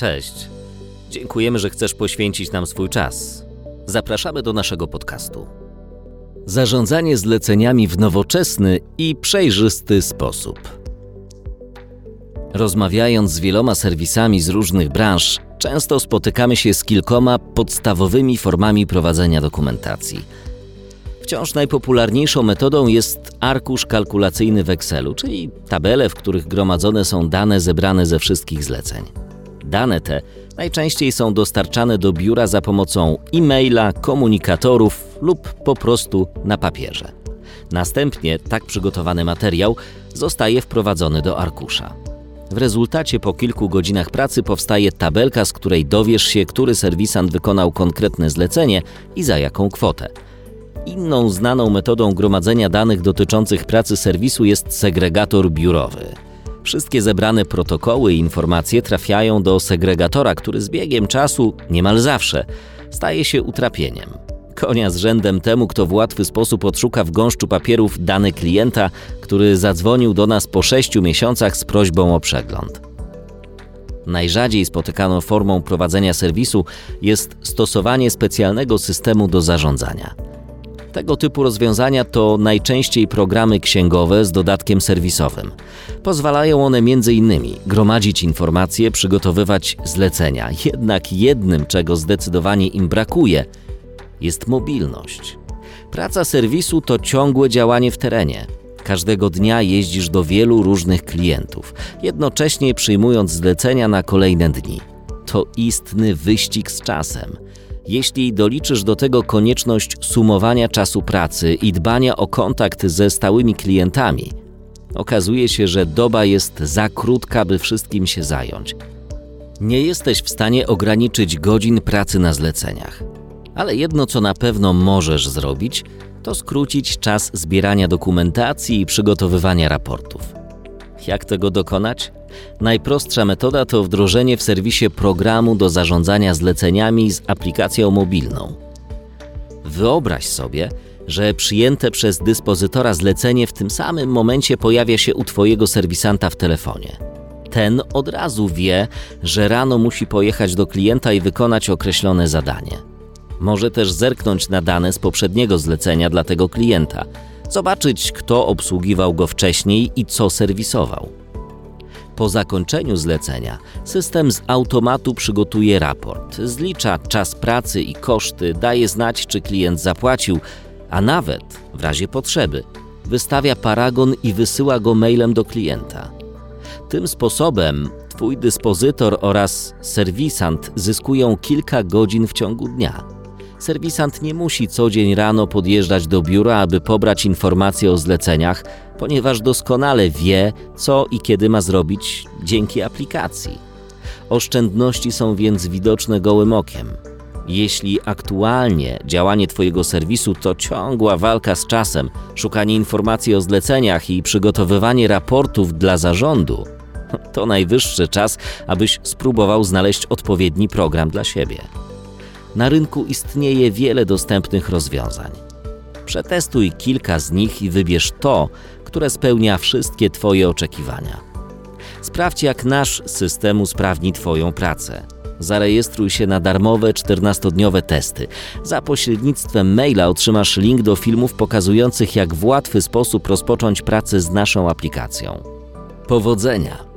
Cześć. Dziękujemy, że chcesz poświęcić nam swój czas. Zapraszamy do naszego podcastu. Zarządzanie zleceniami w nowoczesny i przejrzysty sposób. Rozmawiając z wieloma serwisami z różnych branż, często spotykamy się z kilkoma podstawowymi formami prowadzenia dokumentacji. Wciąż najpopularniejszą metodą jest arkusz kalkulacyjny w Excelu, czyli tabele, w których gromadzone są dane zebrane ze wszystkich zleceń. Dane te najczęściej są dostarczane do biura za pomocą e-maila, komunikatorów lub po prostu na papierze. Następnie tak przygotowany materiał zostaje wprowadzony do arkusza. W rezultacie po kilku godzinach pracy powstaje tabelka, z której dowiesz się, który serwisant wykonał konkretne zlecenie i za jaką kwotę. Inną znaną metodą gromadzenia danych dotyczących pracy serwisu jest segregator biurowy. Wszystkie zebrane protokoły i informacje trafiają do segregatora, który z biegiem czasu, niemal zawsze, staje się utrapieniem. Konia z rzędem temu, kto w łatwy sposób odszuka w gąszczu papierów dane klienta, który zadzwonił do nas po sześciu miesiącach z prośbą o przegląd. Najrzadziej spotykaną formą prowadzenia serwisu jest stosowanie specjalnego systemu do zarządzania. Tego typu rozwiązania to najczęściej programy księgowe z dodatkiem serwisowym. Pozwalają one m.in. gromadzić informacje, przygotowywać zlecenia. Jednak jednym, czego zdecydowanie im brakuje, jest mobilność. Praca serwisu to ciągłe działanie w terenie. Każdego dnia jeździsz do wielu różnych klientów, jednocześnie przyjmując zlecenia na kolejne dni. To istny wyścig z czasem. Jeśli doliczysz do tego konieczność sumowania czasu pracy i dbania o kontakt ze stałymi klientami, okazuje się, że doba jest za krótka, by wszystkim się zająć. Nie jesteś w stanie ograniczyć godzin pracy na zleceniach. Ale jedno, co na pewno możesz zrobić, to skrócić czas zbierania dokumentacji i przygotowywania raportów. Jak tego dokonać? Najprostsza metoda to wdrożenie w serwisie programu do zarządzania zleceniami z aplikacją mobilną. Wyobraź sobie, że przyjęte przez dyspozytora zlecenie w tym samym momencie pojawia się u Twojego serwisanta w telefonie. Ten od razu wie, że rano musi pojechać do klienta i wykonać określone zadanie. Może też zerknąć na dane z poprzedniego zlecenia dla tego klienta, zobaczyć, kto obsługiwał go wcześniej i co serwisował. Po zakończeniu zlecenia system z automatu przygotuje raport, zlicza czas pracy i koszty, daje znać, czy klient zapłacił, a nawet, w razie potrzeby, wystawia paragon i wysyła go mailem do klienta. Tym sposobem Twój dyspozytor oraz serwisant zyskują kilka godzin w ciągu dnia serwisant nie musi co dzień rano podjeżdżać do biura, aby pobrać informacje o zleceniach, ponieważ doskonale wie, co i kiedy ma zrobić dzięki aplikacji. Oszczędności są więc widoczne gołym okiem. Jeśli aktualnie działanie Twojego serwisu to ciągła walka z czasem, szukanie informacji o zleceniach i przygotowywanie raportów dla zarządu, to najwyższy czas, abyś spróbował znaleźć odpowiedni program dla siebie. Na rynku istnieje wiele dostępnych rozwiązań. Przetestuj kilka z nich i wybierz to, które spełnia wszystkie Twoje oczekiwania. Sprawdź, jak nasz system usprawni Twoją pracę. Zarejestruj się na darmowe 14-dniowe testy. Za pośrednictwem maila otrzymasz link do filmów pokazujących, jak w łatwy sposób rozpocząć pracę z naszą aplikacją. Powodzenia!